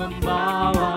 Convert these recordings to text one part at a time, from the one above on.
harus membawa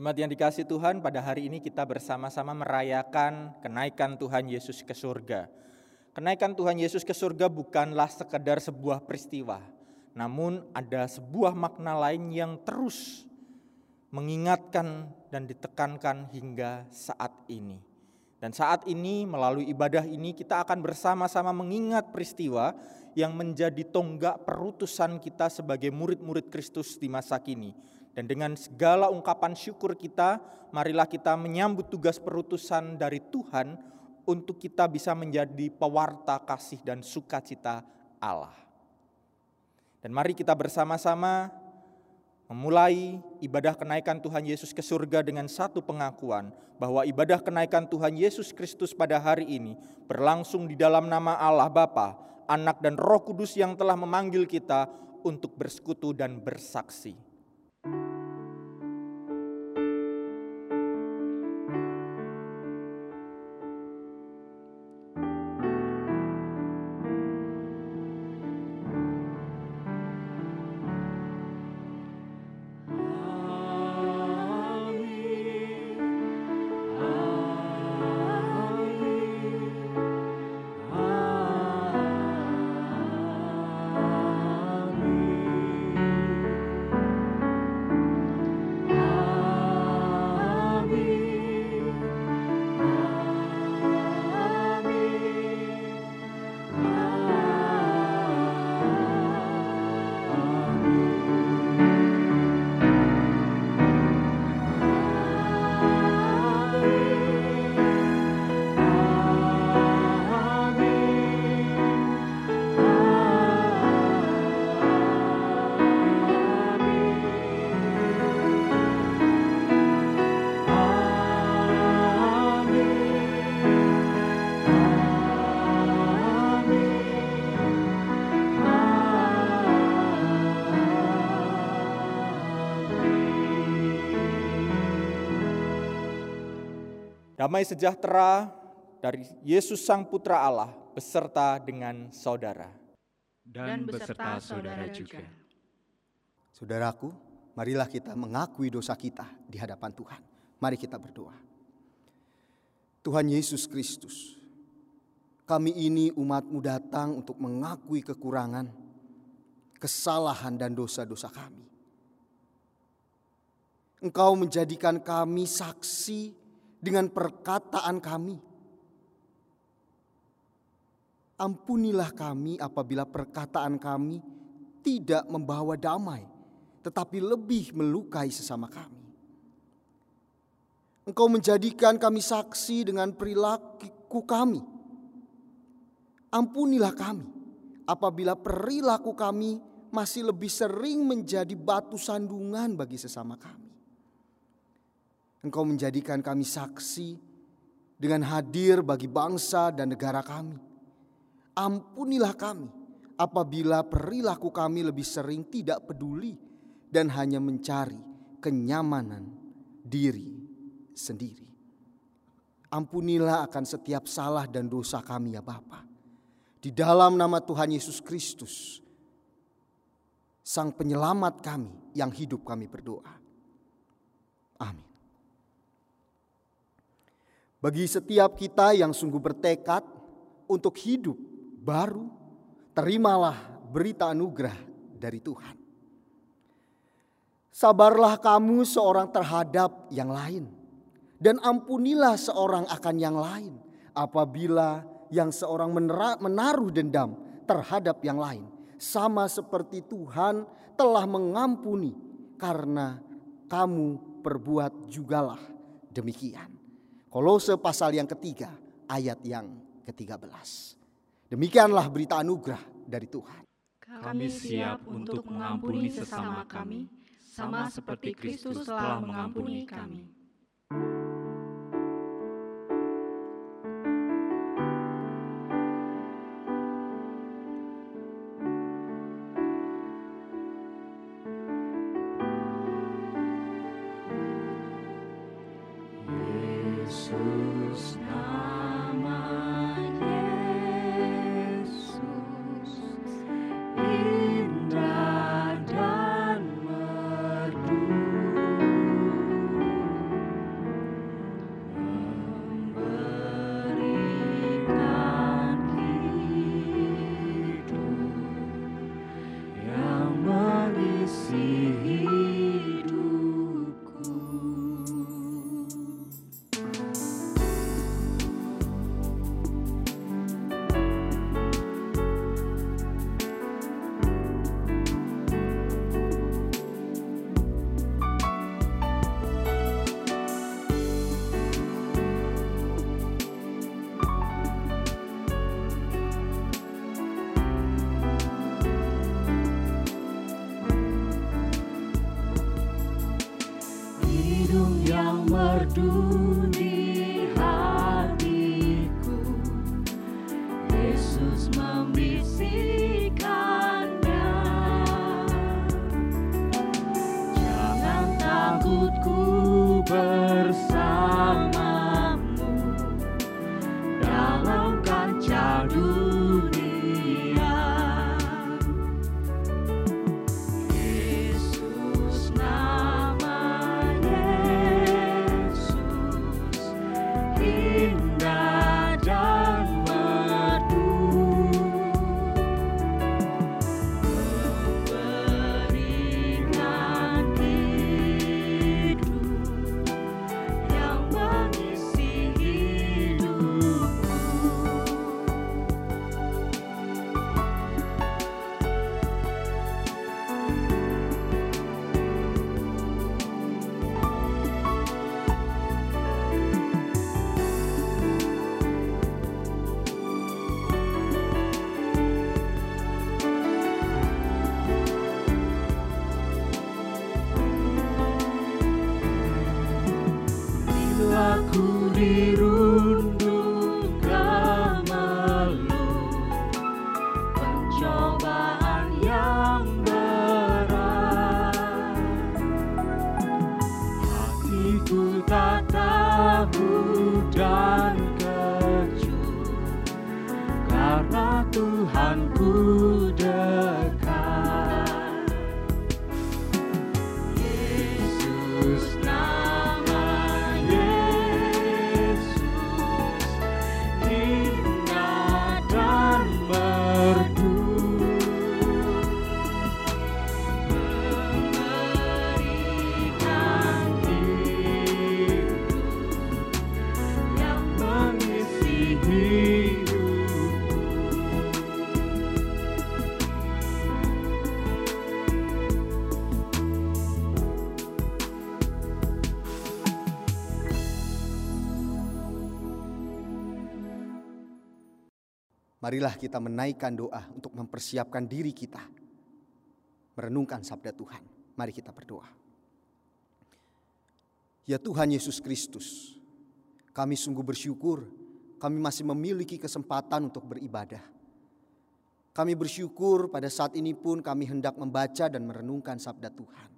Jemaat yang dikasih Tuhan, pada hari ini kita bersama-sama merayakan kenaikan Tuhan Yesus ke surga. Kenaikan Tuhan Yesus ke surga bukanlah sekedar sebuah peristiwa, namun ada sebuah makna lain yang terus mengingatkan dan ditekankan hingga saat ini. Dan saat ini melalui ibadah ini kita akan bersama-sama mengingat peristiwa yang menjadi tonggak perutusan kita sebagai murid-murid Kristus di masa kini. Dan dengan segala ungkapan syukur kita, marilah kita menyambut tugas perutusan dari Tuhan untuk kita bisa menjadi pewarta kasih dan sukacita Allah. Dan mari kita bersama-sama memulai ibadah kenaikan Tuhan Yesus ke surga dengan satu pengakuan bahwa ibadah kenaikan Tuhan Yesus Kristus pada hari ini berlangsung di dalam nama Allah Bapa, Anak dan Roh Kudus yang telah memanggil kita untuk bersekutu dan bersaksi. Damai sejahtera dari Yesus Sang Putra Allah beserta dengan saudara. dan beserta saudara juga. Saudaraku, marilah kita mengakui dosa kita di hadapan Tuhan. Mari kita berdoa. Tuhan Yesus Kristus, kami ini umatmu datang untuk mengakui kekurangan, kesalahan dan dosa-dosa kami. Engkau menjadikan kami saksi dengan perkataan kami. Ampunilah kami apabila perkataan kami tidak membawa damai, tetapi lebih melukai sesama kami. Engkau menjadikan kami saksi dengan perilaku kami. Ampunilah kami apabila perilaku kami masih lebih sering menjadi batu sandungan bagi sesama kami. Engkau menjadikan kami saksi dengan hadir bagi bangsa dan negara kami. Ampunilah kami apabila perilaku kami lebih sering tidak peduli dan hanya mencari kenyamanan diri sendiri. Ampunilah akan setiap salah dan dosa kami ya Bapa. Di dalam nama Tuhan Yesus Kristus, Sang Penyelamat kami yang hidup kami berdoa. Amin. Bagi setiap kita yang sungguh bertekad untuk hidup baru, terimalah berita anugerah dari Tuhan. Sabarlah kamu seorang terhadap yang lain, dan ampunilah seorang akan yang lain apabila yang seorang menaruh dendam terhadap yang lain, sama seperti Tuhan telah mengampuni, karena kamu perbuat jugalah demikian. Kolose pasal yang ketiga ayat yang ke-13. Demikianlah berita anugerah dari Tuhan. Kami siap untuk mengampuni sesama kami, sama seperti Kristus telah mengampuni kami. aku rindu Marilah kita menaikkan doa untuk mempersiapkan diri kita. Merenungkan sabda Tuhan. Mari kita berdoa. Ya Tuhan Yesus Kristus, Kami sungguh bersyukur kami masih memiliki kesempatan untuk beribadah. Kami bersyukur pada saat ini pun kami hendak membaca dan merenungkan sabda Tuhan.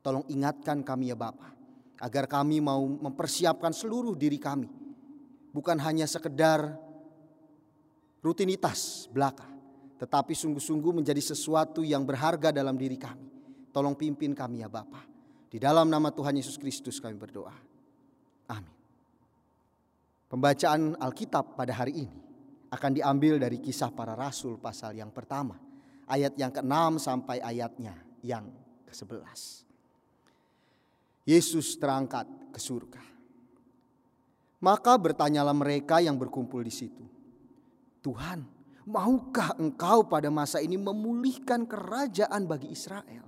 Tolong ingatkan kami ya Bapak, agar kami mau mempersiapkan seluruh diri kami. Bukan hanya sekedar rutinitas belaka, tetapi sungguh-sungguh menjadi sesuatu yang berharga dalam diri kami. Tolong pimpin kami ya Bapak. Di dalam nama Tuhan Yesus Kristus kami berdoa. Amin. Pembacaan Alkitab pada hari ini akan diambil dari kisah para rasul pasal yang pertama. Ayat yang ke-6 sampai ayatnya yang ke-11. Yesus terangkat ke surga. Maka bertanyalah mereka yang berkumpul di situ. Tuhan, maukah engkau pada masa ini memulihkan kerajaan bagi Israel?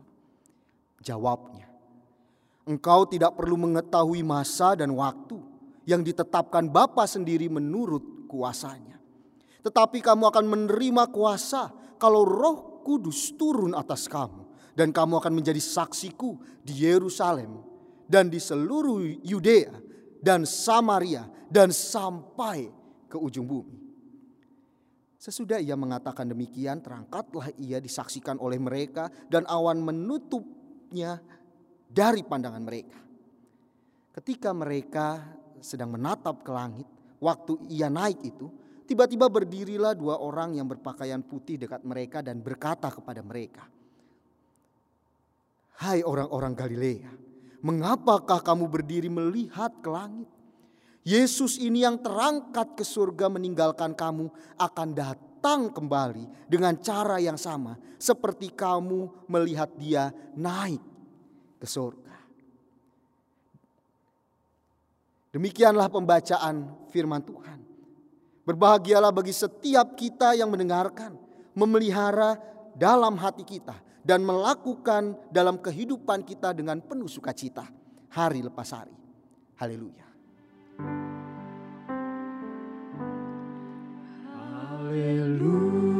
Jawabnya, engkau tidak perlu mengetahui masa dan waktu yang ditetapkan Bapa sendiri menurut kuasanya. Tetapi kamu akan menerima kuasa kalau roh kudus turun atas kamu. Dan kamu akan menjadi saksiku di Yerusalem dan di seluruh Yudea dan Samaria dan sampai ke ujung bumi. Sesudah ia mengatakan demikian, terangkatlah ia disaksikan oleh mereka dan awan menutupnya dari pandangan mereka. Ketika mereka sedang menatap ke langit, waktu ia naik itu, tiba-tiba berdirilah dua orang yang berpakaian putih dekat mereka dan berkata kepada mereka, "Hai orang-orang Galilea, mengapakah kamu berdiri melihat ke langit? Yesus ini yang terangkat ke surga meninggalkan kamu akan datang kembali dengan cara yang sama seperti kamu melihat dia naik ke surga." Demikianlah pembacaan firman Tuhan. Berbahagialah bagi setiap kita yang mendengarkan, memelihara dalam hati kita, dan melakukan dalam kehidupan kita dengan penuh sukacita hari lepas hari. Haleluya. Haleluya.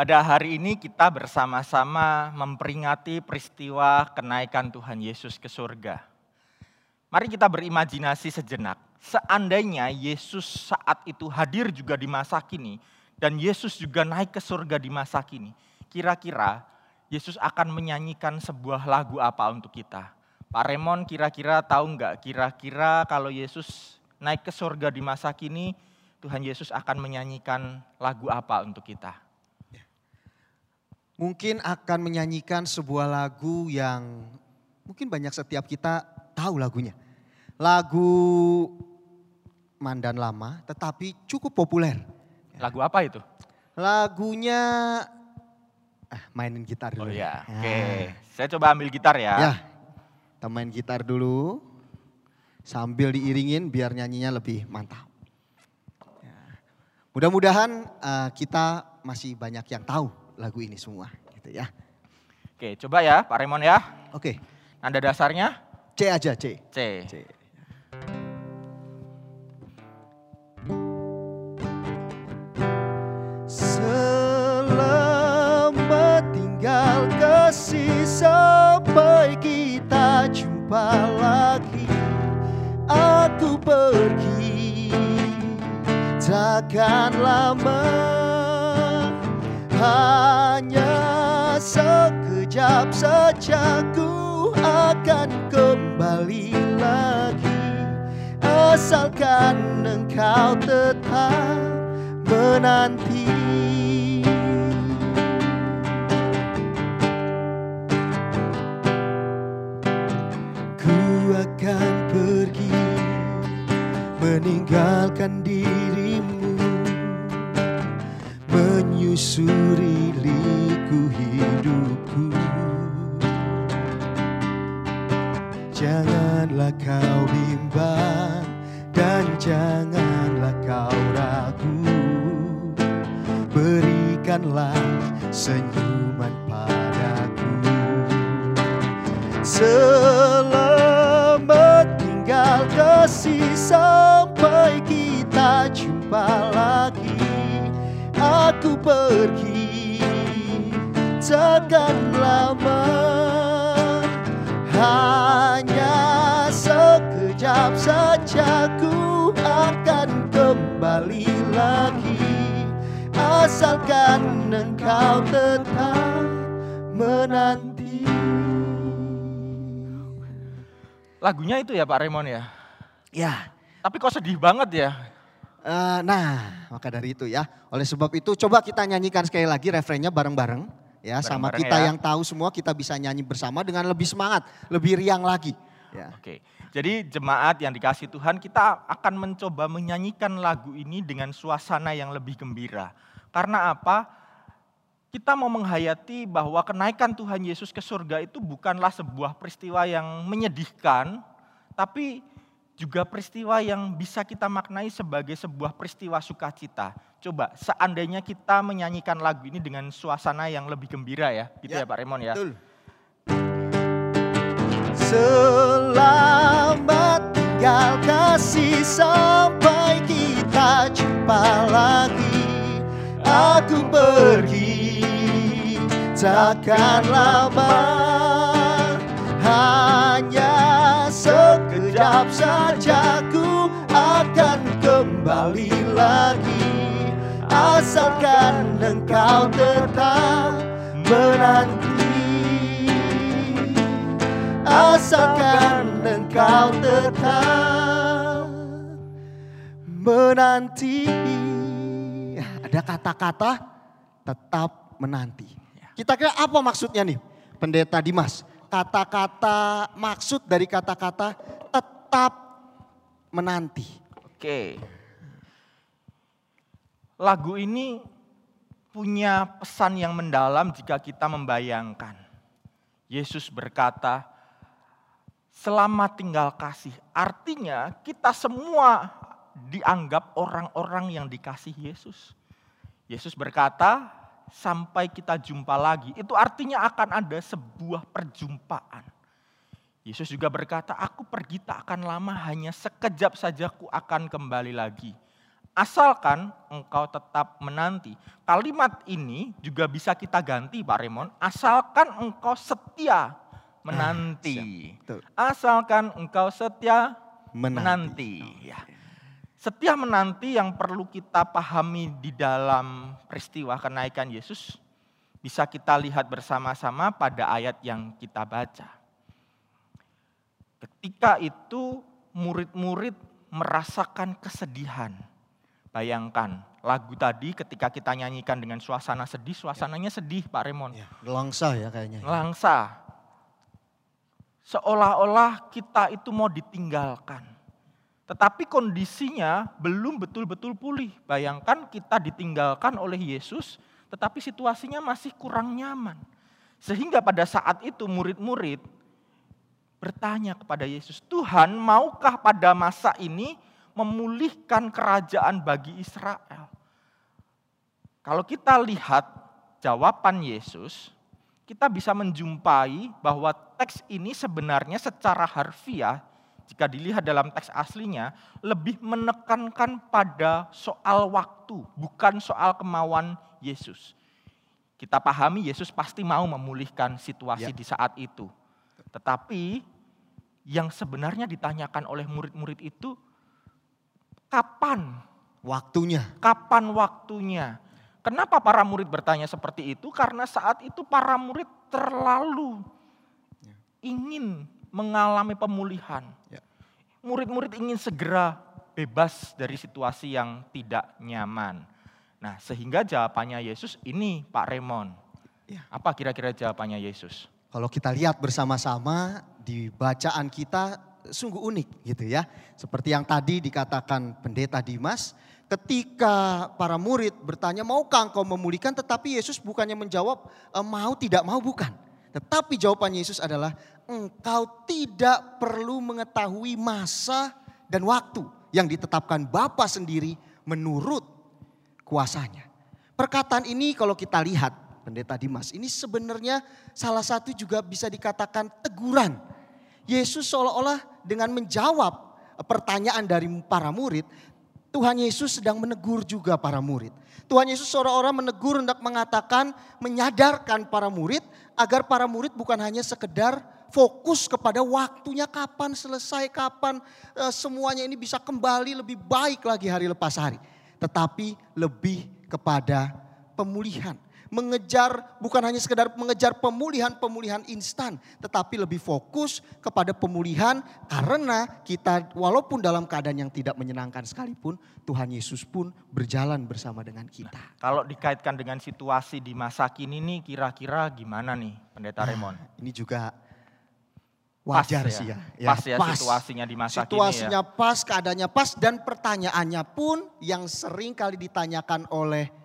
Pada hari ini kita bersama-sama memperingati peristiwa kenaikan Tuhan Yesus ke surga. Mari kita berimajinasi sejenak. Seandainya Yesus saat itu hadir juga di masa kini dan Yesus juga naik ke surga di masa kini. Kira-kira Yesus akan menyanyikan sebuah lagu apa untuk kita? Pak Remon kira-kira tahu nggak kira-kira kalau Yesus naik ke surga di masa kini Tuhan Yesus akan menyanyikan lagu apa untuk kita? Mungkin akan menyanyikan sebuah lagu yang mungkin banyak setiap kita tahu lagunya. Lagu Mandan Lama tetapi cukup populer. Lagu apa itu? Lagunya ah, mainin gitar Oh dulu. ya, oke. Saya coba ambil gitar ya. Ya, kita main gitar dulu. Sambil diiringin biar nyanyinya lebih mantap. Ya. Mudah-mudahan eh, kita masih banyak yang tahu lagu ini semua. Gitu ya. Oke, coba ya Pak Raymond ya. Oke, Nada dasarnya C aja C. C. C. Selamat tinggal kasih sampai kita jumpa lagi. Aku pergi takkan lama hanya sekejap saja ku akan kembali lagi. Asalkan engkau tetap menanti. Ku akan pergi meninggalkan dirimu menyusuri liku hidupku. Janganlah kau bimbang dan janganlah kau ragu. Berikanlah senyuman padaku. Selamat tinggal kasih sampai kita jumpa lagi Aku pergi. Takkan lama. Hanya sekejap saja ku akan kembali lagi. Asalkan engkau tetap menanti. Lagunya itu ya Pak Raymond ya. Ya, Tapi kok sedih banget ya. Eh, nah maka dari itu ya. Oleh sebab itu coba kita nyanyikan sekali lagi refrennya bareng-bareng. Ya, sama Bareng-bareng kita ya. yang tahu semua kita bisa nyanyi bersama dengan lebih semangat, lebih riang lagi. Ya. Oke. Jadi jemaat yang dikasih Tuhan, kita akan mencoba menyanyikan lagu ini dengan suasana yang lebih gembira. Karena apa? Kita mau menghayati bahwa kenaikan Tuhan Yesus ke surga itu bukanlah sebuah peristiwa yang menyedihkan, tapi juga peristiwa yang bisa kita maknai sebagai sebuah peristiwa sukacita. Coba seandainya kita menyanyikan lagu ini dengan suasana yang lebih gembira ya, gitu ya, Ya, Pak Raymond ya. Betul. Selamat tinggal kasih sampai kita jumpa lagi. Aku pergi takkan lama Hanya sekejap saja ku akan kembali lagi. Asalkan engkau tetap menanti. Asalkan engkau tetap menanti. Ada kata-kata tetap menanti. Kita kira apa maksudnya nih Pendeta Dimas Kata-kata maksud dari kata-kata tetap menanti Oke. Lagu ini punya pesan yang mendalam jika kita membayangkan. Yesus berkata, selamat tinggal kasih. Artinya kita semua dianggap orang-orang yang dikasih Yesus. Yesus berkata, sampai kita jumpa lagi. Itu artinya akan ada sebuah perjumpaan. Yesus juga berkata, aku pergi tak akan lama, hanya sekejap saja ku akan kembali lagi. Asalkan engkau tetap menanti. Kalimat ini juga bisa kita ganti Pak Raymond, asalkan engkau setia menanti. Asalkan engkau setia Menanti. menanti. Ya. Setia menanti yang perlu kita pahami di dalam peristiwa kenaikan Yesus bisa kita lihat bersama-sama pada ayat yang kita baca. Ketika itu murid-murid merasakan kesedihan. Bayangkan lagu tadi ketika kita nyanyikan dengan suasana sedih, suasananya sedih Pak Remon. Ya, gelangsa ya kayaknya. Langsa. Seolah-olah kita itu mau ditinggalkan. Tetapi kondisinya belum betul-betul pulih. Bayangkan kita ditinggalkan oleh Yesus, tetapi situasinya masih kurang nyaman. Sehingga pada saat itu murid-murid bertanya kepada Yesus, Tuhan maukah pada masa ini memulihkan kerajaan bagi Israel? Kalau kita lihat jawaban Yesus, kita bisa menjumpai bahwa teks ini sebenarnya secara harfiah, jika dilihat dalam teks aslinya, lebih menekankan pada soal waktu, bukan soal kemauan Yesus. Kita pahami Yesus pasti mau memulihkan situasi Ya. di saat itu. Tetapi yang sebenarnya ditanyakan oleh murid-murid itu, kapan Waktunya. kapan waktunya. Kenapa para murid bertanya seperti itu? Karena saat itu para murid terlalu ingin mengalami pemulihan. Ya. Murid-murid ingin segera bebas dari situasi yang tidak nyaman. Nah, sehingga jawabannya Yesus ini Pak Remon. Ya. Apa kira-kira jawabannya Yesus? Kalau kita lihat bersama-sama di bacaan kita sungguh unik gitu ya. Seperti yang tadi dikatakan pendeta Dimas, ketika para murid bertanya, maukah engkau memulihkan? Tetapi Yesus bukannya menjawab, "E, mau tidak mau bukan. Tetapi jawaban Yesus adalah, engkau tidak perlu mengetahui masa dan waktu yang ditetapkan Bapa sendiri menurut kuasanya. Perkataan ini kalau kita lihat pendeta Dimas, ini sebenarnya salah satu juga bisa dikatakan teguran. Yesus seolah-olah dengan menjawab pertanyaan dari para murid, Tuhan Yesus sedang menegur juga para murid. Tuhan Yesus seolah-olah menegur hendak mengatakan, menyadarkan para murid agar para murid bukan hanya sekedar fokus kepada waktunya kapan selesai, kapan eh, semuanya ini bisa kembali lebih baik lagi hari lepas hari. Tetapi lebih kepada pemulihan. Mengejar bukan hanya sekedar mengejar pemulihan-pemulihan instan. Tetapi lebih fokus kepada pemulihan karena kita walaupun dalam keadaan yang tidak menyenangkan sekalipun. Tuhan Yesus pun berjalan bersama dengan kita. Kalau dikaitkan dengan situasi di masa kini nih kira-kira gimana nih Pendeta Remon? Ini juga Pas wajar ya? sih ya. Pas ya situasinya di masa kini ya. Situasinya pas, keadaannya pas dan pertanyaannya pun yang sering kali ditanyakan oleh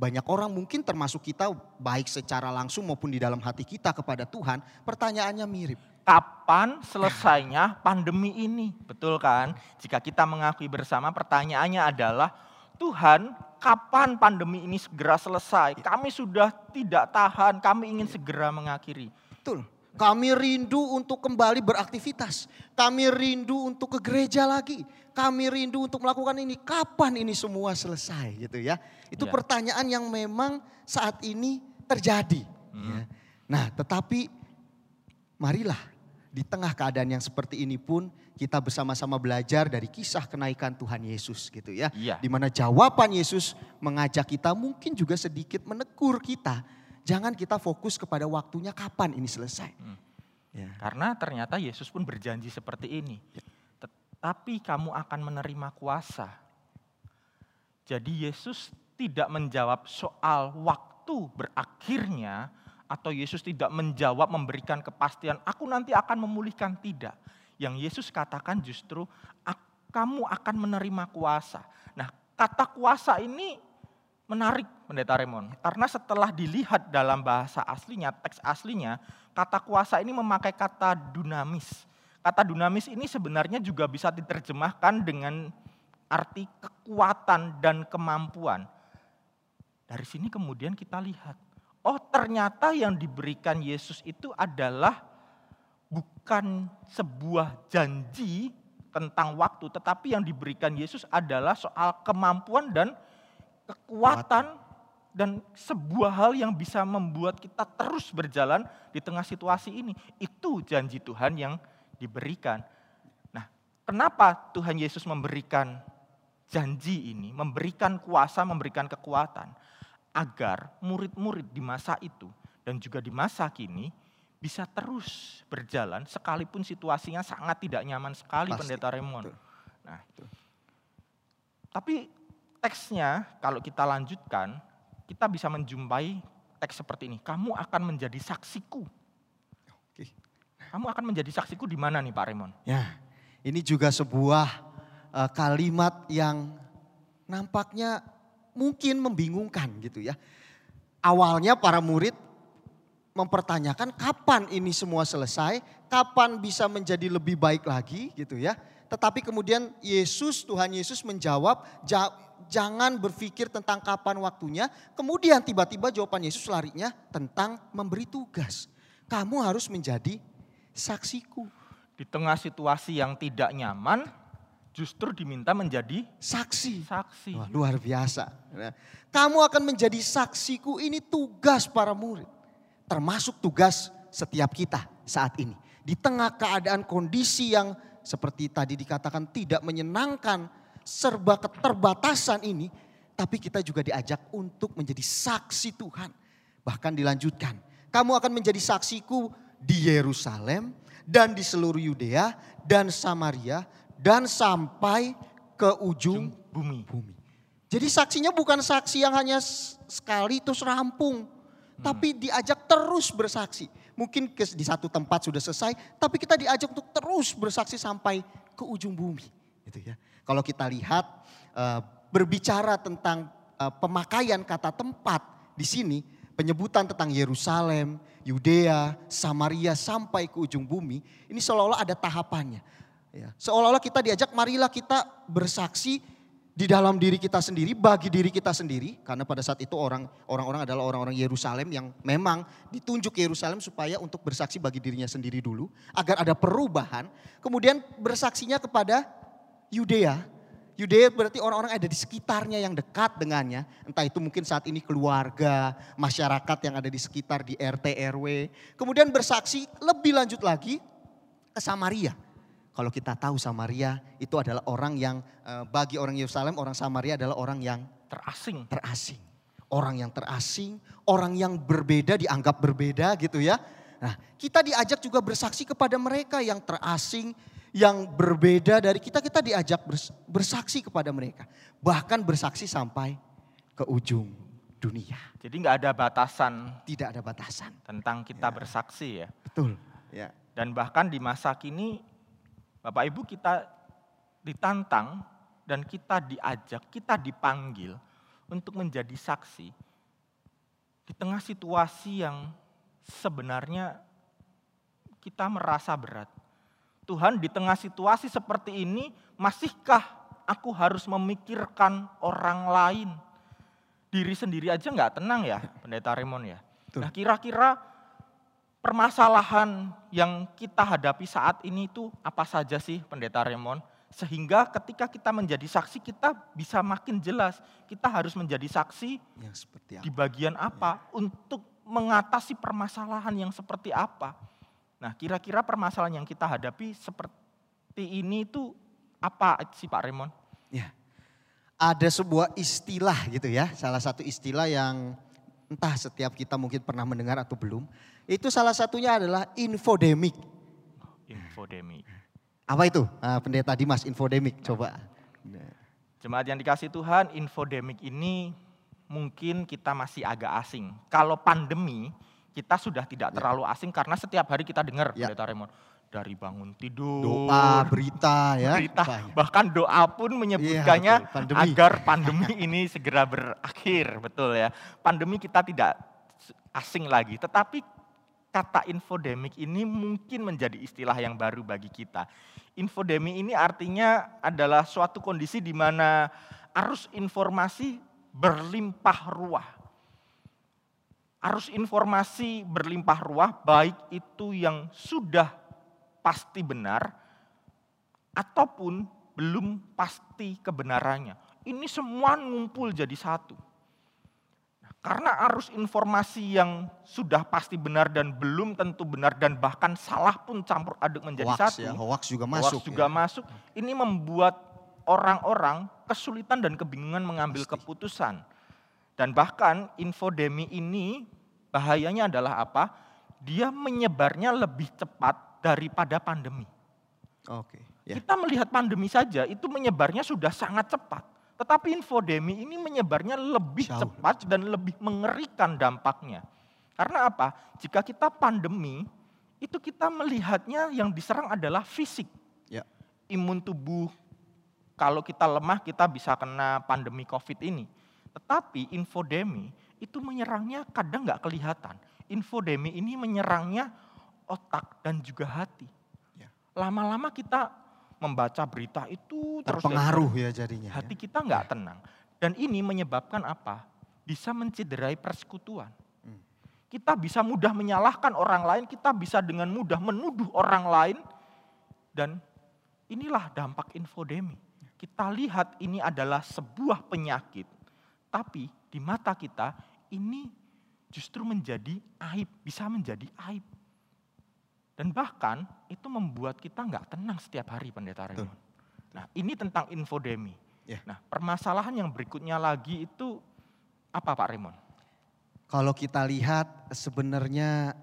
banyak orang mungkin termasuk kita baik secara langsung maupun di dalam hati kita kepada Tuhan, pertanyaannya mirip. Kapan selesainya pandemi ini? Betul kan? Jika kita mengakui bersama pertanyaannya adalah Tuhan kapan pandemi ini segera selesai? Kami sudah tidak tahan, kami ingin segera mengakhiri. Betul. Kami rindu untuk kembali beraktivitas. Kami rindu untuk ke gereja lagi. Kami rindu untuk melakukan ini. Kapan ini semua selesai gitu ya. Itu Ya. pertanyaan yang memang saat ini terjadi. ya. Nah tetapi marilah di tengah keadaan yang seperti ini pun kita bersama-sama belajar dari kisah kenaikan Tuhan Yesus gitu ya. Iya. Di mana jawaban Yesus mengajak kita mungkin juga sedikit menegur kita. Jangan kita fokus kepada waktunya kapan ini selesai. Ya. Karena ternyata Yesus pun berjanji seperti ini. Tetapi kamu akan menerima kuasa. Jadi Yesus tidak menjawab soal waktu berakhirnya atau Yesus tidak menjawab memberikan kepastian aku nanti akan memulihkan tidak. Yang Yesus katakan justru "Ak- kamu akan menerima kuasa. Nah, kata kuasa ini menarik Pendeta Remon. Karena setelah dilihat dalam bahasa aslinya, teks aslinya, kata kuasa ini memakai kata dunamis. Kata dunamis ini sebenarnya juga bisa diterjemahkan dengan arti kekuatan dan kemampuan. Dari sini kemudian kita lihat, oh ternyata yang diberikan Yesus itu adalah bukan sebuah janji tentang waktu, tetapi yang diberikan Yesus adalah soal kemampuan dan kekuatan dan sebuah hal yang bisa membuat kita terus berjalan di tengah situasi ini. Itu janji Tuhan yang diberikan. Nah, kenapa Tuhan Yesus memberikan janji ini, memberikan kuasa, memberikan kekuatan agar murid-murid di masa itu dan juga di masa kini bisa terus berjalan sekalipun situasinya sangat tidak nyaman sekali Pasti, Pendeta Raymond. betul. Nah, tapi teksnya kalau kita lanjutkan, kita bisa menjumpai teks seperti ini. Kamu akan menjadi saksiku. Oke. Kamu akan menjadi saksiku di mana nih Pak Raymond? Ya, ini juga sebuah eh, kalimat yang nampaknya mungkin membingungkan gitu ya. Awalnya para murid mempertanyakan kapan ini semua selesai, kapan bisa menjadi lebih baik lagi gitu ya. Tetapi kemudian Yesus, Tuhan Yesus menjawab, "Ja- jangan berpikir tentang kapan waktunya. Kemudian tiba-tiba jawaban Yesus larinya tentang memberi tugas. Kamu harus menjadi saksiku. Di tengah situasi yang tidak nyaman, justru diminta menjadi Saksi. saksi. Wah, luar biasa. Nah, Kamu akan menjadi saksiku ini tugas para murid. Termasuk tugas setiap kita saat ini. Di tengah keadaan kondisi yang seperti tadi dikatakan tidak menyenangkan serba keterbatasan ini, tapi kita juga diajak untuk menjadi saksi Tuhan. Bahkan dilanjutkan, kamu akan menjadi saksiku di Yerusalem dan di seluruh Yudea dan Samaria dan sampai ke ujung bumi. bumi. Jadi saksinya bukan saksi yang hanya sekali terus rampung. Hmm. Tapi diajak terus bersaksi. Mungkin di satu tempat sudah selesai, tapi kita diajak untuk terus bersaksi sampai ke ujung bumi. Gitu ya. Kalau kita lihat uh, berbicara tentang uh, pemakaian kata tempat di sini, penyebutan tentang Yerusalem, Yudea, Samaria sampai ke ujung bumi, ini seolah-olah ada tahapannya. Ya. Seolah-olah kita diajak, marilah kita bersaksi di dalam diri kita sendiri, bagi diri kita sendiri, karena pada saat itu orang orang adalah orang-orang Yerusalem yang memang ditunjuk Yerusalem supaya untuk bersaksi bagi dirinya sendiri dulu, agar ada perubahan. Kemudian bersaksinya kepada Yudea. Yudea berarti orang-orang ada di sekitarnya yang dekat dengannya, entah itu mungkin saat ini keluarga, masyarakat yang ada di sekitar di RT RW. Kemudian bersaksi lebih lanjut lagi ke Samaria kalau kita tahu Samaria itu adalah orang yang eh, bagi orang Yerusalem, orang Samaria adalah orang yang terasing. Terasing. Orang yang terasing, orang yang berbeda dianggap berbeda gitu ya. Nah, kita diajak juga bersaksi kepada mereka yang terasing, yang berbeda dari kita, kita diajak bersaksi kepada mereka. Bahkan bersaksi sampai ke ujung dunia. Jadi nggak ada batasan. Tidak ada batasan. Tentang kita ya. bersaksi ya. Betul. Ya. Dan bahkan di masa kini Bapak Ibu kita ditantang dan kita diajak, kita dipanggil untuk menjadi saksi di tengah situasi yang sebenarnya kita merasa berat. Tuhan di tengah situasi seperti ini, masihkah aku harus memikirkan orang lain? Diri sendiri aja nggak tenang ya, Pendeta Raymond ya. Nah kira-kira permasalahan yang kita hadapi saat ini itu apa saja sih Pendeta Raymond? Sehingga ketika kita menjadi saksi kita bisa makin jelas kita harus menjadi saksi yang seperti apa? di bagian apa ya. untuk mengatasi permasalahan yang seperti apa. Nah kira-kira permasalahan yang kita hadapi seperti ini itu apa sih Pak Raymond? Ya, ada sebuah istilah gitu ya, salah satu istilah yang entah setiap kita mungkin pernah mendengar atau belum. Itu salah satunya adalah infodemik. Infodemik. Apa itu? Nah, Pendeta Dimas, infodemik coba. Jemaat yang dikasih Tuhan, infodemik ini mungkin kita masih agak asing. Kalau pandemi, kita sudah tidak ya. terlalu asing karena setiap hari kita dengar ya. Pendeta Raymond dari bangun tidur, doa, berita ya. Berita, bahkan doa pun menyebutkannya ya, pandemi. agar pandemi ini segera berakhir, betul ya. Pandemi kita tidak asing lagi, tetapi kata infodemik ini mungkin menjadi istilah yang baru bagi kita. Infodemi ini artinya adalah suatu kondisi di mana arus informasi berlimpah ruah. Arus informasi berlimpah ruah baik itu yang sudah pasti benar ataupun belum pasti kebenarannya. Ini semua ngumpul jadi satu. Karena arus informasi yang sudah pasti benar dan belum tentu benar dan bahkan salah pun campur aduk menjadi hoax satu. Ya, hoax juga masuk. Hoax juga ya. masuk. Ini membuat orang-orang kesulitan dan kebingungan mengambil pasti. keputusan. Dan bahkan infodemi ini bahayanya adalah apa? Dia menyebarnya lebih cepat daripada pandemi. Oke. ya. Kita melihat pandemi saja itu menyebarnya sudah sangat cepat. Tetapi infodemi ini menyebarnya lebih Jauh. cepat dan lebih mengerikan dampaknya. Karena apa? Jika kita pandemi, itu kita melihatnya yang diserang adalah fisik. Ya. Imun tubuh, kalau kita lemah kita bisa kena pandemi COVID ini. Tetapi infodemi itu menyerangnya kadang nggak kelihatan. Infodemi ini menyerangnya otak dan juga hati. Ya. Lama-lama kita membaca berita itu terpengaruh terus ya jadinya. Hati ya. kita nggak ya. tenang. Dan ini menyebabkan apa? Bisa mencederai persekutuan. Hmm. Kita bisa mudah menyalahkan orang lain, kita bisa dengan mudah menuduh orang lain. Dan inilah dampak infodemi. Kita lihat ini adalah sebuah penyakit. Tapi di mata kita ini justru menjadi aib, bisa menjadi aib. Dan bahkan itu membuat kita nggak tenang setiap hari pendeta Raymond. Nah ini tentang infodemi. Ya. Nah, permasalahan yang berikutnya lagi itu apa Pak Raymond? Kalau kita lihat sebenarnya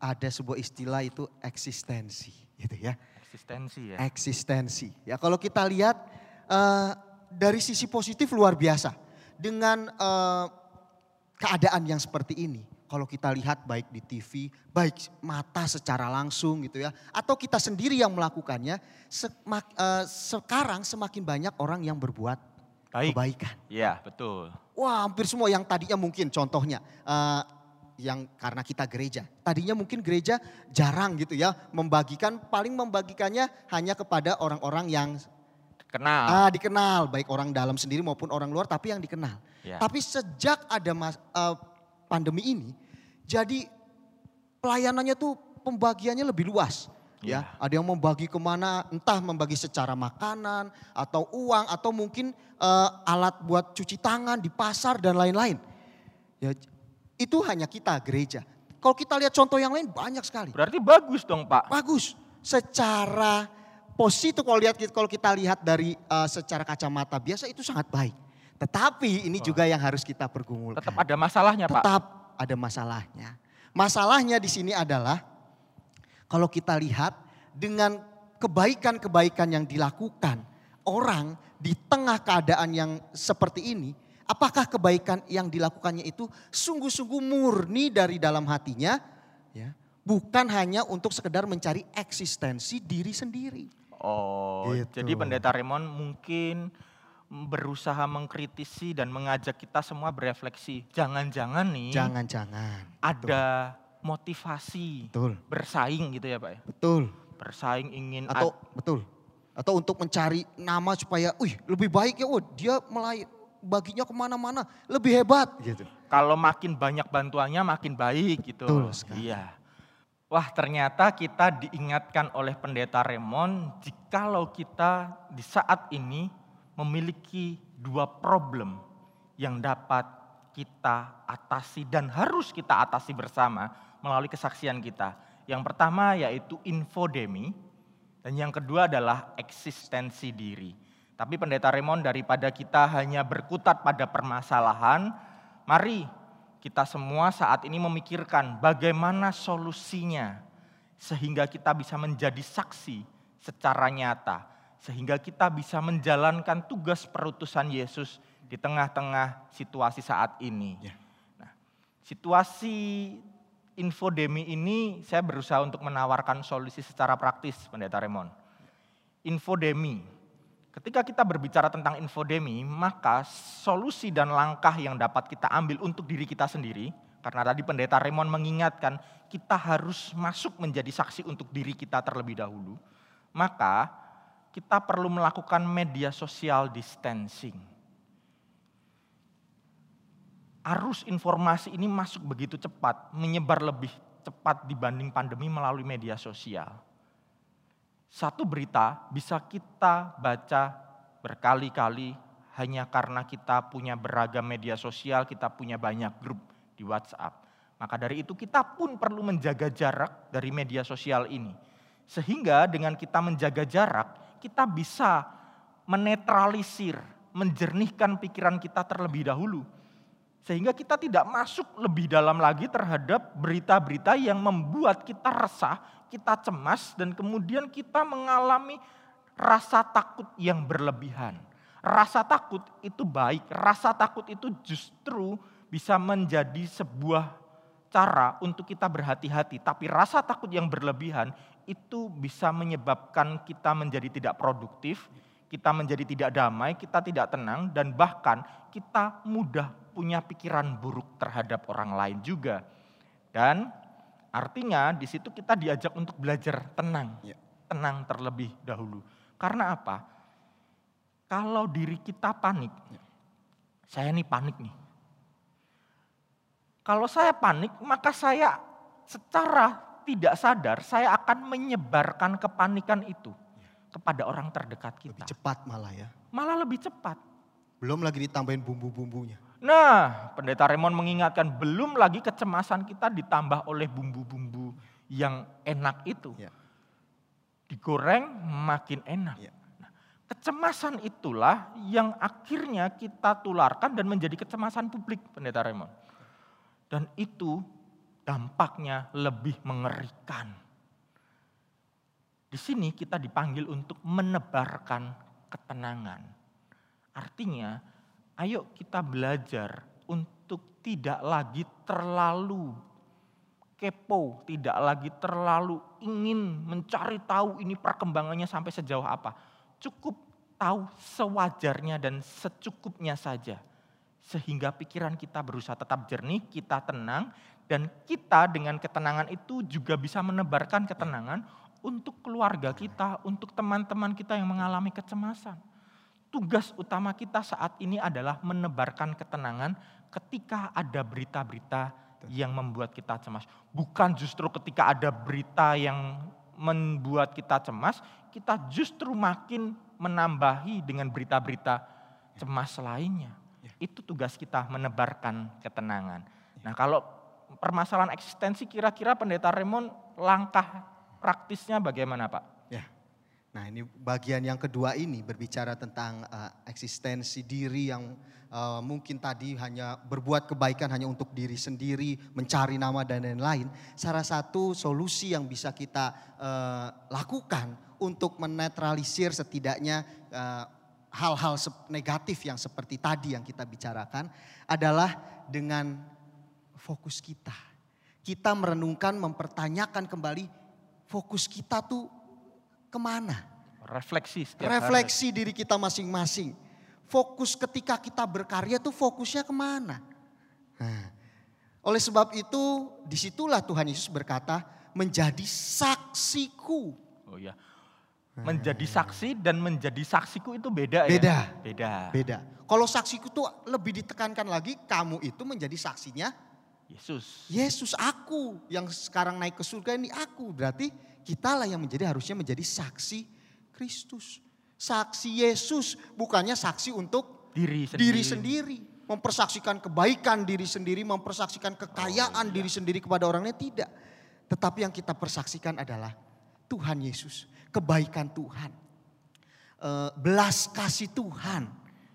ada sebuah istilah itu eksistensi gitu ya. Eksistensi ya. Eksistensi. Ya kalau kita lihat eh, dari sisi positif luar biasa dengan eh, keadaan yang seperti ini. Kalau kita lihat baik di TV, baik mata secara langsung gitu ya, atau kita sendiri yang melakukannya, semak- eh, sekarang semakin banyak orang yang berbuat Baik. kebaikan. Iya, betul. Wah hampir semua yang tadinya mungkin contohnya eh, yang karena kita gereja. Tadinya mungkin gereja jarang gitu ya membagikan paling membagikannya hanya kepada orang-orang yang Kenal. ah, dikenal baik orang dalam sendiri maupun orang luar tapi yang dikenal. Ya. Tapi sejak ada mas- eh, pandemi ini jadi pelayanannya tuh pembagiannya lebih luas. Ya, Ya. ada yang membagi ke mana, entah membagi secara makanan atau uang atau mungkin eh, alat buat cuci tangan di pasar dan lain-lain. Ya, itu hanya kita gereja. Kalau kita lihat contoh yang lain banyak sekali. Berarti bagus dong Pak. Bagus. Secara positif kalau lihat kalau kita lihat dari eh, secara kacamata biasa itu sangat baik. Tetapi ini juga yang harus kita pergumulkan. Tetap ada masalahnya Pak. Tetap ada masalahnya. Masalahnya di sini adalah kalau kita lihat dengan kebaikan-kebaikan yang dilakukan orang di tengah keadaan yang seperti ini, apakah kebaikan yang dilakukannya itu sungguh-sungguh murni dari dalam hatinya, ya, bukan hanya untuk sekedar mencari eksistensi diri sendiri. Oh, Gitu. jadi Pendeta Raymond mungkin berusaha mengkritisi dan mengajak kita semua berefleksi. Jangan-jangan nih Jangan-jangan. ada motivasi Betul, bersaing gitu ya Pak ya. betul. Bersaing ingin atau betul atau untuk mencari nama supaya, wih lebih baik ya, oh dia melay baginya ke mana-mana lebih hebat gitu. kalau makin banyak bantuannya makin baik gitu. Betul sekali. Iya. Wah ternyata kita diingatkan oleh pendeta Raymond jikalau kita di saat ini memiliki dua problem yang dapat kita atasi dan harus kita atasi bersama melalui kesaksian kita. Yang pertama yaitu infodemi dan yang kedua adalah eksistensi diri. Tapi pendeta Raymond daripada kita hanya berkutat pada permasalahan, mari kita semua saat ini memikirkan bagaimana solusinya sehingga kita bisa menjadi saksi secara nyata, sehingga kita bisa menjalankan tugas perutusan Yesus di tengah-tengah situasi saat ini. Ya. Nah, situasi infodemi ini saya berusaha untuk menawarkan solusi secara praktis, Pendeta Raymond. Infodemi. Ketika kita berbicara tentang infodemi, maka solusi dan langkah yang dapat kita ambil untuk diri kita sendiri, karena tadi Pendeta Raymond mengingatkan kita harus masuk menjadi saksi untuk diri kita terlebih dahulu, maka kita perlu melakukan media sosial distancing. Arus informasi ini masuk begitu cepat, menyebar lebih cepat dibanding pandemi melalui media sosial satu berita bisa kita baca berkali-kali hanya karena kita punya beragam media sosial, kita punya banyak grup di WhatsApp. Maka dari itu kita pun perlu menjaga jarak dari media sosial ini. Sehingga dengan kita menjaga jarak, kita bisa menetralisir, menjernihkan pikiran kita terlebih dahulu. Sehingga kita tidak masuk lebih dalam lagi terhadap berita-berita yang membuat kita resah, kita cemas, dan kemudian kita mengalami rasa takut yang berlebihan. Rasa takut itu baik, rasa takut itu justru bisa menjadi sebuah cara untuk kita berhati-hati. Tapi rasa takut yang berlebihan itu bisa menyebabkan kita menjadi tidak produktif, kita menjadi tidak damai, kita tidak tenang, dan bahkan kita mudah punya pikiran buruk terhadap orang lain juga. Dan artinya di situ kita diajak untuk belajar tenang, Ya. tenang terlebih dahulu. Karena apa? Kalau diri kita panik, saya nih panik nih. Kalau saya panik, maka saya secara tidak sadar saya akan menyebarkan kepanikan itu kepada orang terdekat kita. Lebih cepat malah ya. Malah lebih cepat. Belum lagi ditambahin bumbu-bumbunya. Nah, Pendeta Raymond mengingatkan belum lagi kecemasan kita ditambah oleh bumbu-bumbu yang enak itu. Ya. Digoreng makin enak. Ya. Nah, Kecemasan itulah yang akhirnya kita tularkan dan menjadi kecemasan publik, Pendeta Raymond. Dan itu dampaknya lebih mengerikan. Di sini kita dipanggil untuk menebarkan ketenangan. Artinya, ayo kita belajar untuk tidak lagi terlalu kepo, tidak lagi terlalu ingin mencari tahu ini perkembangannya sampai sejauh apa. Cukup tahu sewajarnya dan secukupnya saja. Sehingga pikiran kita berusaha tetap jernih, kita tenang, dan kita dengan ketenangan itu juga bisa menebarkan ketenangan untuk keluarga kita, untuk teman-teman kita yang mengalami kecemasan. Tugas utama kita saat ini adalah menebarkan ketenangan ketika ada berita-berita yang membuat kita cemas. Bukan justru ketika ada berita yang membuat kita cemas, kita justru makin menambahi dengan berita-berita cemas lainnya. Ya. Itu tugas kita menebarkan ketenangan. Nah kalau permasalahan eksistensi kira-kira pendeta Raymond langkah praktisnya bagaimana Pak? Nah ini bagian yang kedua ini berbicara tentang uh, eksistensi diri yang uh, mungkin tadi hanya berbuat kebaikan hanya untuk diri sendiri, mencari nama dan lain-lain. Salah satu solusi yang bisa kita uh, lakukan untuk menetralisir setidaknya hal-hal negatif yang seperti tadi yang kita bicarakan adalah dengan fokus kita. Kita merenungkan, mempertanyakan kembali fokus kita tuh ke mana? Refleksi. Refleksi hari. diri kita masing-masing. Fokus ketika kita berkarya tuh fokusnya ke mana? Nah, oleh sebab itu di situlah Tuhan Yesus berkata menjadi saksiku. Oh ya, menjadi saksi dan menjadi saksiku itu beda, beda. ya? Beda. Beda. Kalau saksiku tuh lebih ditekankan lagi kamu itu menjadi saksinya Yesus. Yesus aku yang sekarang naik ke surga ini aku. Berarti Kitalah yang menjadi harusnya menjadi saksi Kristus. Saksi Yesus bukannya saksi untuk diri sendiri. Diri sendiri. Mempersaksikan kebaikan diri sendiri, mempersaksikan kekayaan oh, iya. diri sendiri kepada orang lain tidak. Tetapi yang kita persaksikan adalah Tuhan Yesus, kebaikan Tuhan. Eh, belas kasih Tuhan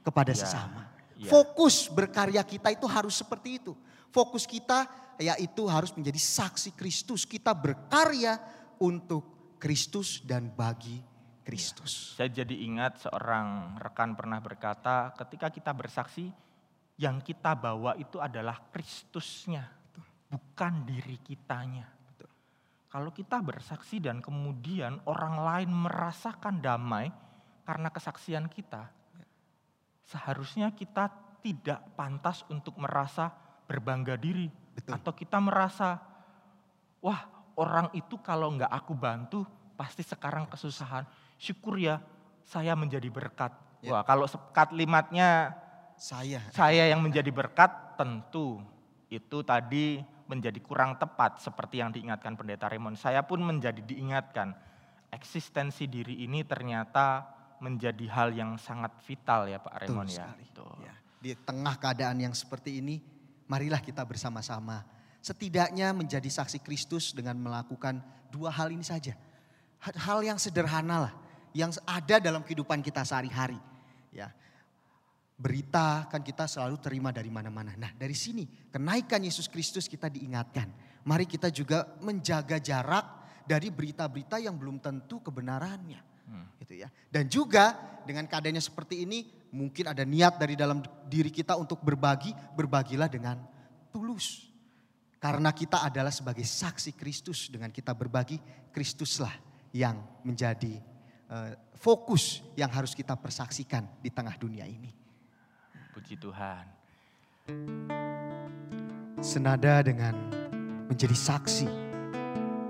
kepada ya, sesama. Ya. Fokus berkarya kita itu harus seperti itu. Fokus kita yaitu harus menjadi saksi Kristus. Kita berkarya untuk Kristus dan bagi Kristus. Ya, saya jadi ingat seorang rekan pernah berkata, ketika kita bersaksi, yang kita bawa itu adalah Kristusnya, bukan diri kitanya. Kalau kita bersaksi dan kemudian orang lain merasakan damai karena kesaksian kita, seharusnya kita tidak pantas untuk merasa berbangga diri. Betul. Atau kita merasa, wah orang itu kalau nggak aku bantu pasti sekarang kesusahan. Syukur ya saya menjadi berkat. Ya. Wah kalau kalimatnya saya saya yang menjadi berkat tentu itu tadi menjadi kurang tepat seperti yang diingatkan pendeta Raymond. Saya pun menjadi diingatkan eksistensi diri ini ternyata menjadi hal yang sangat vital ya Pak Raymond ya. ya. Di tengah keadaan yang seperti ini, marilah kita bersama-sama setidaknya menjadi saksi Kristus dengan melakukan dua hal ini saja. Hal yang sederhana lah, yang ada dalam kehidupan kita sehari-hari. Ya, berita kan kita selalu terima dari mana-mana. Nah dari sini kenaikan Yesus Kristus kita diingatkan. Mari kita juga menjaga jarak dari berita-berita yang belum tentu kebenarannya. Hmm. Gitu ya. Dan juga dengan keadaannya seperti ini mungkin ada niat dari dalam diri kita untuk berbagi, berbagilah dengan tulus. Karena kita adalah sebagai saksi Kristus dengan kita berbagi, Kristuslah yang menjadi uh, fokus yang harus kita persaksikan di tengah dunia ini. Puji Tuhan. Senada dengan menjadi saksi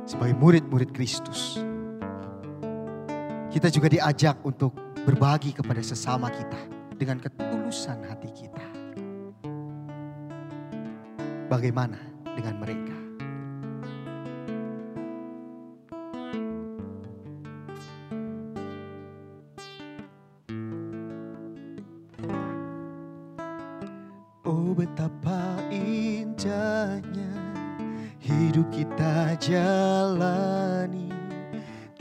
sebagai murid-murid Kristus. Kita juga diajak untuk berbagi kepada sesama kita dengan ketulusan hati kita. Bagaimana dengan mereka. Jalani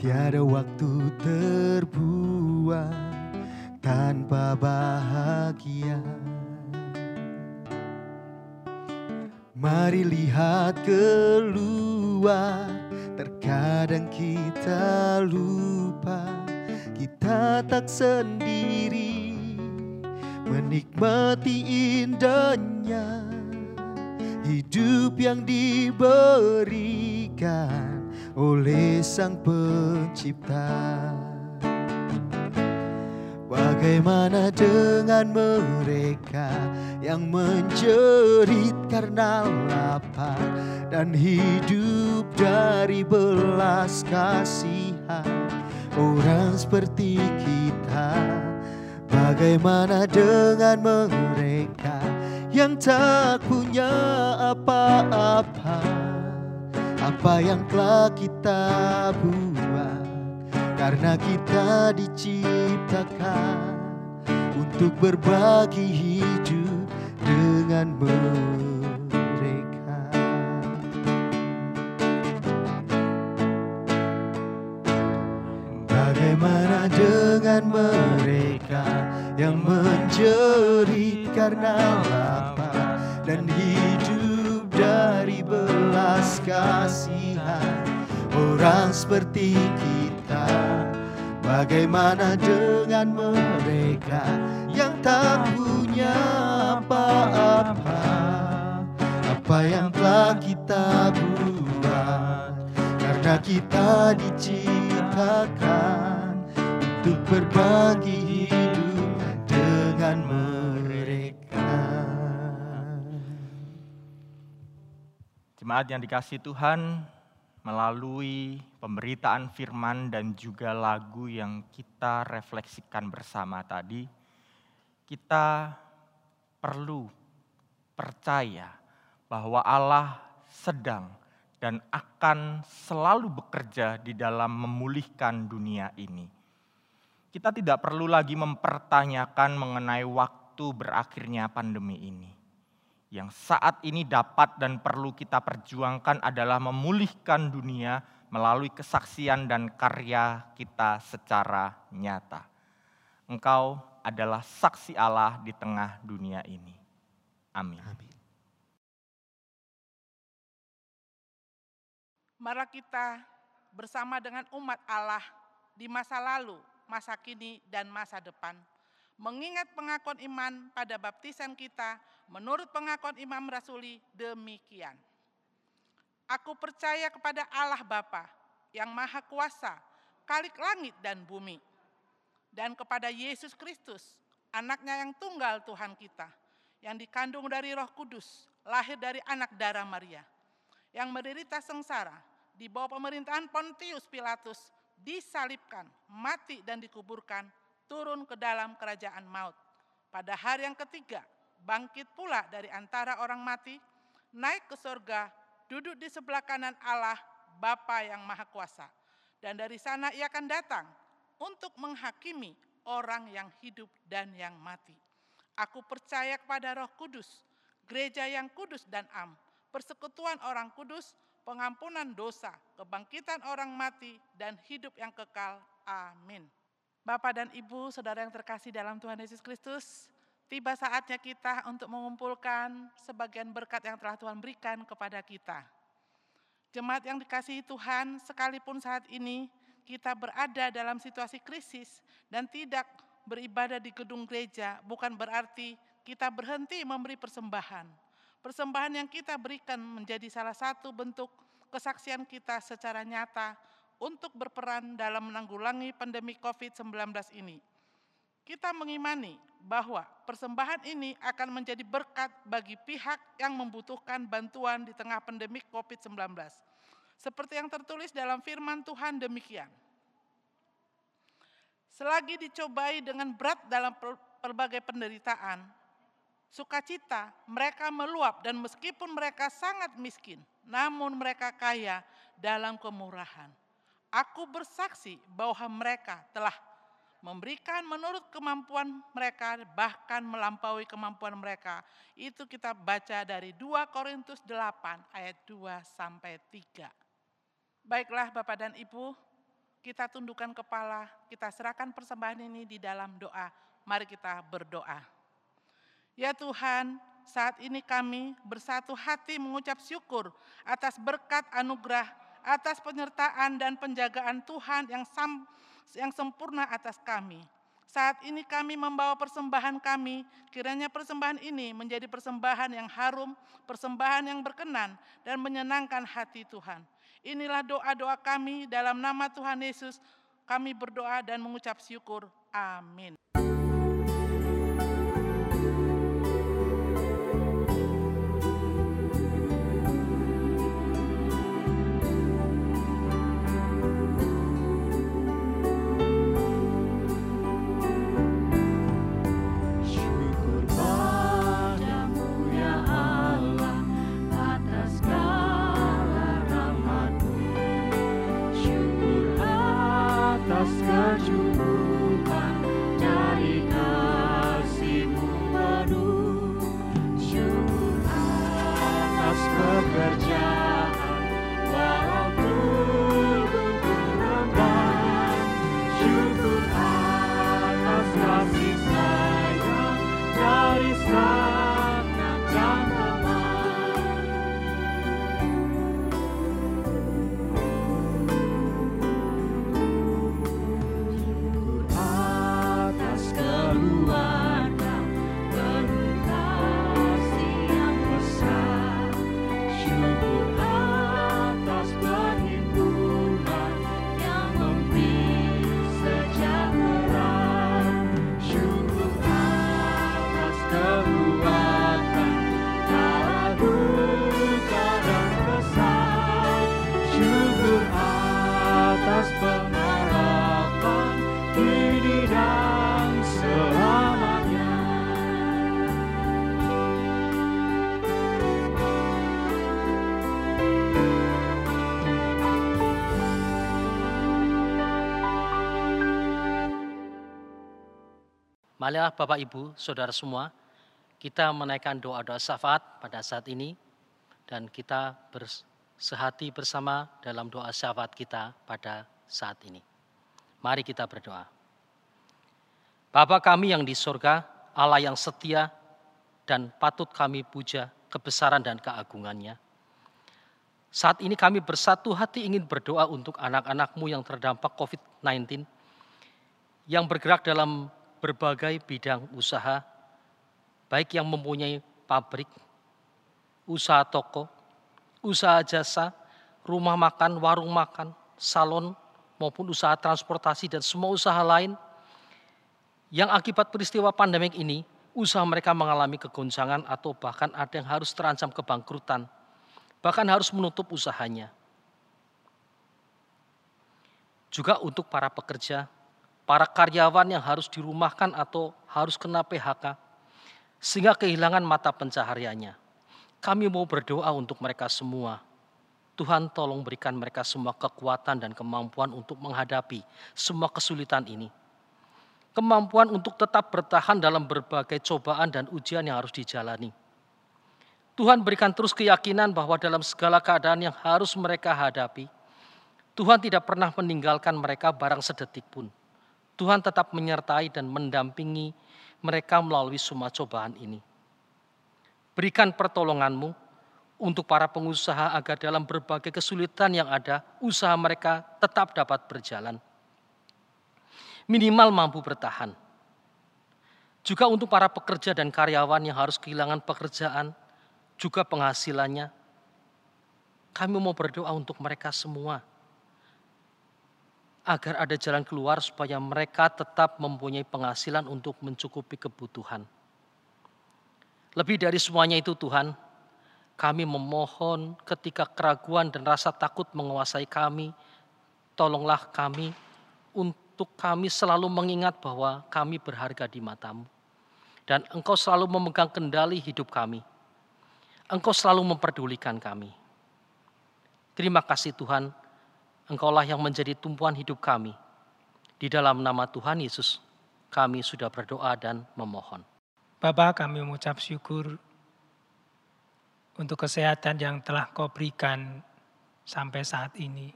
Tiada waktu terbuang tanpa bahagia. Mari lihat keluar, terkadang kita lupa. Kita tak sendiri menikmati indahnya. Hidup yang oleh Sang Pencipta. Bagaimana dengan mereka yang menjerit karena lapar dan hidup dari belas kasihan orang seperti kita? Bagaimana dengan mereka yang tak punya apa-apa? Apa yang telah kita buat? Karena kita diciptakan untuk berbagi hidup dengan mereka. Bagaimana dengan mereka yang menjerit karena lapar dan hidup dari belas kasihan orang seperti kita? Bagaimana dengan mereka yang tak punya apa-apa? Apa yang telah kita buat? Karena kita diciptakan untuk berbagi hidup Jemaat yang dikasih Tuhan, melalui pemberitaan firman dan juga lagu yang kita refleksikan bersama tadi, kita perlu percaya bahwa Allah sedang dan akan selalu bekerja di dalam memulihkan dunia ini. Kita tidak perlu lagi mempertanyakan mengenai waktu berakhirnya pandemi ini yang saat ini dapat dan perlu kita perjuangkan adalah memulihkan dunia melalui kesaksian dan karya kita secara nyata. Engkau adalah saksi Allah di tengah dunia ini. Amin. Mari kita bersama dengan umat Allah di masa lalu, masa kini, dan masa depan. Mengingat pengakuan iman pada baptisan kita, menurut pengakuan Imam Rasuli demikian. Aku percaya kepada Allah Bapa yang Maha Kuasa, Kalik langit dan bumi, dan kepada Yesus Kristus, anaknya yang tunggal Tuhan kita, yang dikandung dari roh kudus, lahir dari anak darah Maria, yang menderita sengsara, di bawah pemerintahan Pontius Pilatus, disalibkan, mati dan dikuburkan, turun ke dalam kerajaan maut. Pada hari yang ketiga, bangkit pula dari antara orang mati, naik ke surga, duduk di sebelah kanan Allah, Bapa yang Maha Kuasa. Dan dari sana ia akan datang untuk menghakimi orang yang hidup dan yang mati. Aku percaya kepada roh kudus, gereja yang kudus dan am, persekutuan orang kudus, pengampunan dosa, kebangkitan orang mati, dan hidup yang kekal. Amin. Bapak dan Ibu, saudara yang terkasih dalam Tuhan Yesus Kristus, tiba saatnya kita untuk mengumpulkan sebagian berkat yang telah Tuhan berikan kepada kita. Jemaat yang dikasihi Tuhan, sekalipun saat ini kita berada dalam situasi krisis dan tidak beribadah di gedung gereja, bukan berarti kita berhenti memberi persembahan. Persembahan yang kita berikan menjadi salah satu bentuk kesaksian kita secara nyata untuk berperan dalam menanggulangi pandemi COVID-19 ini. Kita mengimani bahwa persembahan ini akan menjadi berkat bagi pihak yang membutuhkan bantuan di tengah pandemi COVID-19. Seperti yang tertulis dalam firman Tuhan demikian. Selagi dicobai dengan berat dalam berbagai penderitaan, sukacita mereka meluap dan meskipun mereka sangat miskin, namun mereka kaya dalam kemurahan. Aku bersaksi bahwa mereka telah memberikan menurut kemampuan mereka bahkan melampaui kemampuan mereka. Itu kita baca dari 2 Korintus 8 ayat 2 sampai 3. Baiklah Bapak dan Ibu, Kita tundukkan kepala, kita serahkan persembahan ini di dalam doa. Mari kita berdoa. Ya Tuhan, saat ini kami bersatu hati mengucap syukur atas berkat anugerah, atas penyertaan dan penjagaan Tuhan yang sam, yang sempurna atas kami. Saat ini kami membawa persembahan kami, kiranya persembahan ini menjadi persembahan yang harum, persembahan yang berkenan dan menyenangkan hati Tuhan. Inilah doa-doa kami dalam nama Tuhan Yesus. Kami berdoa dan mengucap syukur. Amin. Marilah Bapak Ibu, Saudara semua, kita menaikkan doa-doa syafaat pada saat ini dan kita bersehati bersama dalam doa syafaat kita pada saat ini. Mari kita berdoa. Bapa kami yang di sorga, Allah yang setia dan patut kami puja kebesaran dan keagungannya. Saat ini kami bersatu hati ingin berdoa untuk anak-anakmu yang terdampak COVID-19, yang bergerak dalam berbagai bidang usaha, baik yang mempunyai pabrik, usaha toko, usaha jasa, rumah makan, warung makan, salon, maupun usaha transportasi dan semua usaha lain yang akibat peristiwa pandemik ini, usaha mereka mengalami kegoncangan atau bahkan ada yang harus terancam kebangkrutan, bahkan harus menutup usahanya. Juga untuk para pekerja para karyawan yang harus dirumahkan atau harus kena PHK, sehingga kehilangan mata pencahariannya. Kami mau berdoa untuk mereka semua. Tuhan tolong berikan mereka semua kekuatan dan kemampuan untuk menghadapi semua kesulitan ini. Kemampuan untuk tetap bertahan dalam berbagai cobaan dan ujian yang harus dijalani. Tuhan berikan terus keyakinan bahwa dalam segala keadaan yang harus mereka hadapi, Tuhan tidak pernah meninggalkan mereka barang sedetik pun Tuhan tetap menyertai dan mendampingi mereka melalui semua cobaan ini. Berikan pertolonganmu untuk para pengusaha agar dalam berbagai kesulitan yang ada, usaha mereka tetap dapat berjalan. Minimal mampu bertahan. Juga untuk para pekerja dan karyawan yang harus kehilangan pekerjaan, juga penghasilannya. Kami mau berdoa untuk mereka semua agar ada jalan keluar supaya mereka tetap mempunyai penghasilan untuk mencukupi kebutuhan. Lebih dari semuanya itu Tuhan, kami memohon ketika keraguan dan rasa takut menguasai kami, tolonglah kami untuk kami selalu mengingat bahwa kami berharga di matamu. Dan engkau selalu memegang kendali hidup kami. Engkau selalu memperdulikan kami. Terima kasih Tuhan, Engkaulah yang menjadi tumpuan hidup kami. Di dalam nama Tuhan Yesus, kami sudah berdoa dan memohon. Bapak kami mengucap syukur untuk kesehatan yang telah kau berikan sampai saat ini.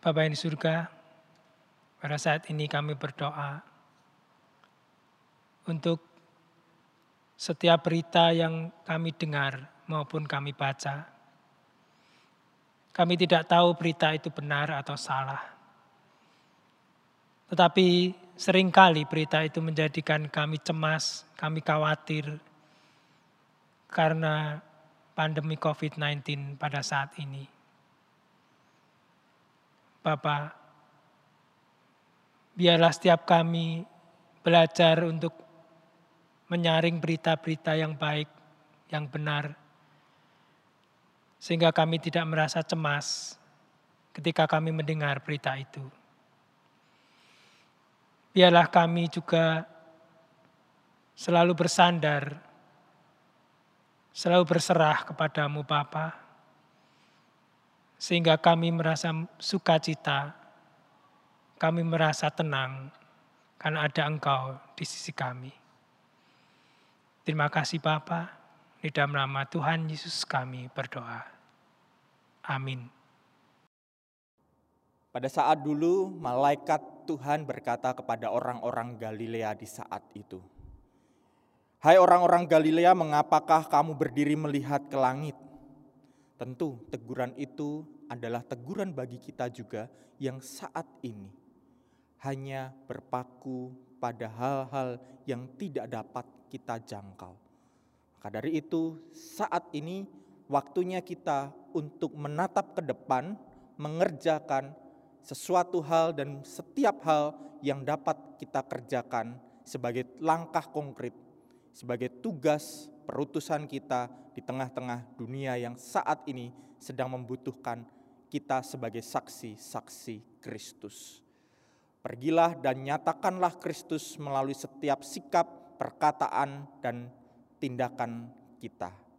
Bapak yang di surga, pada saat ini kami berdoa untuk setiap berita yang kami dengar maupun kami baca. Kami tidak tahu berita itu benar atau salah. Tetapi sering kali berita itu menjadikan kami cemas, kami khawatir karena pandemi COVID-19 pada saat ini. Bapak, biarlah setiap kami belajar untuk menyaring berita-berita yang baik, yang benar, sehingga kami tidak merasa cemas ketika kami mendengar berita itu. Biarlah kami juga selalu bersandar, selalu berserah kepadamu Bapa sehingga kami merasa sukacita, kami merasa tenang karena ada Engkau di sisi kami. Terima kasih Bapa, di dalam nama Tuhan Yesus kami berdoa. Amin. Pada saat dulu malaikat Tuhan berkata kepada orang-orang Galilea di saat itu, Hai orang-orang Galilea, mengapakah kamu berdiri melihat ke langit? Tentu teguran itu adalah teguran bagi kita juga yang saat ini hanya berpaku pada hal-hal yang tidak dapat kita jangkau. Maka dari itu, saat ini waktunya kita untuk menatap ke depan, mengerjakan sesuatu hal dan setiap hal yang dapat kita kerjakan sebagai langkah konkret, sebagai tugas perutusan kita di tengah-tengah dunia yang saat ini sedang membutuhkan kita sebagai saksi-saksi Kristus. Pergilah dan nyatakanlah Kristus melalui setiap sikap, perkataan, dan tindakan kita.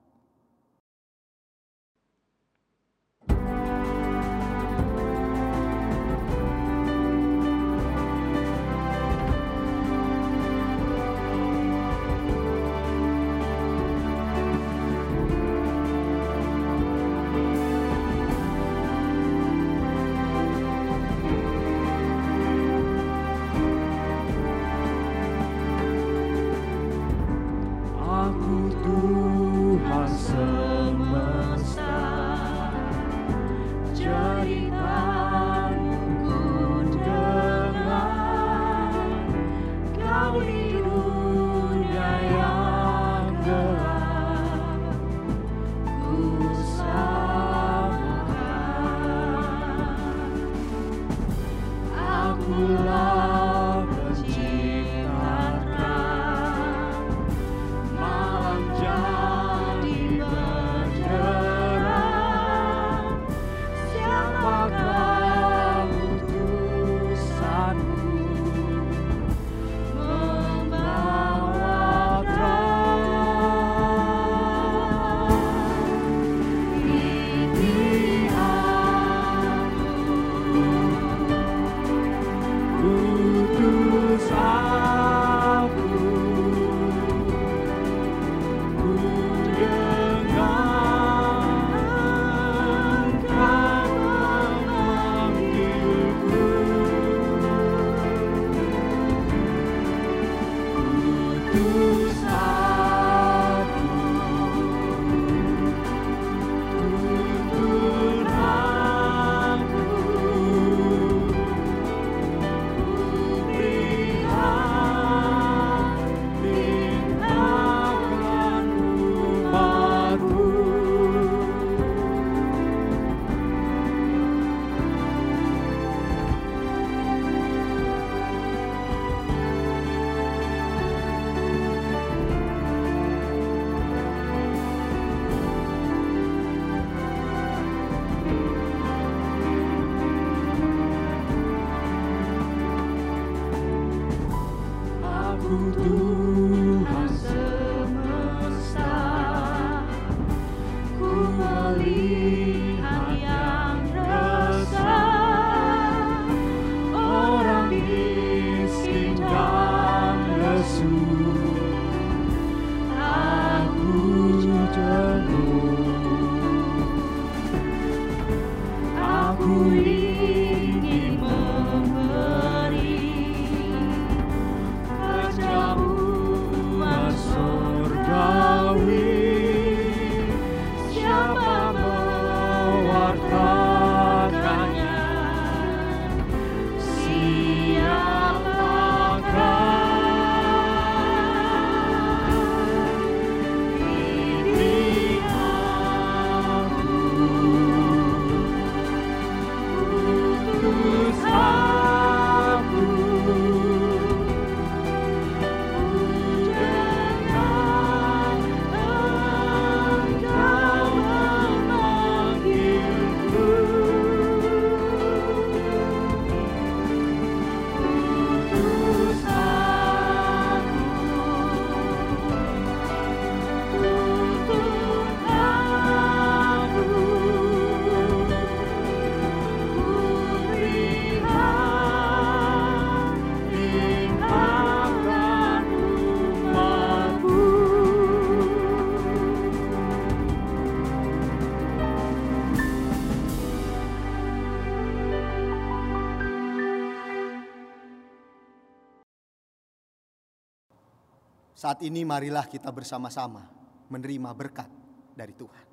Saat ini marilah kita bersama-sama menerima berkat dari Tuhan.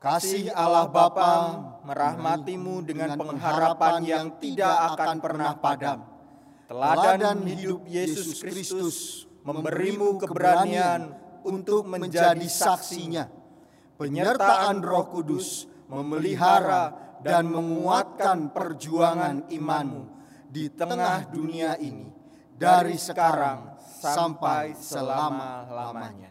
Kasih Allah Bapa merahmatimu dengan pengharapan yang tidak akan pernah padam. Teladan hidup Yesus Kristus memberimu keberanian untuk menjadi saksinya. Penyertaan Roh Kudus memelihara dan menguatkan perjuangan imanmu di tengah dunia ini dari sekarang sampai selama-lamanya.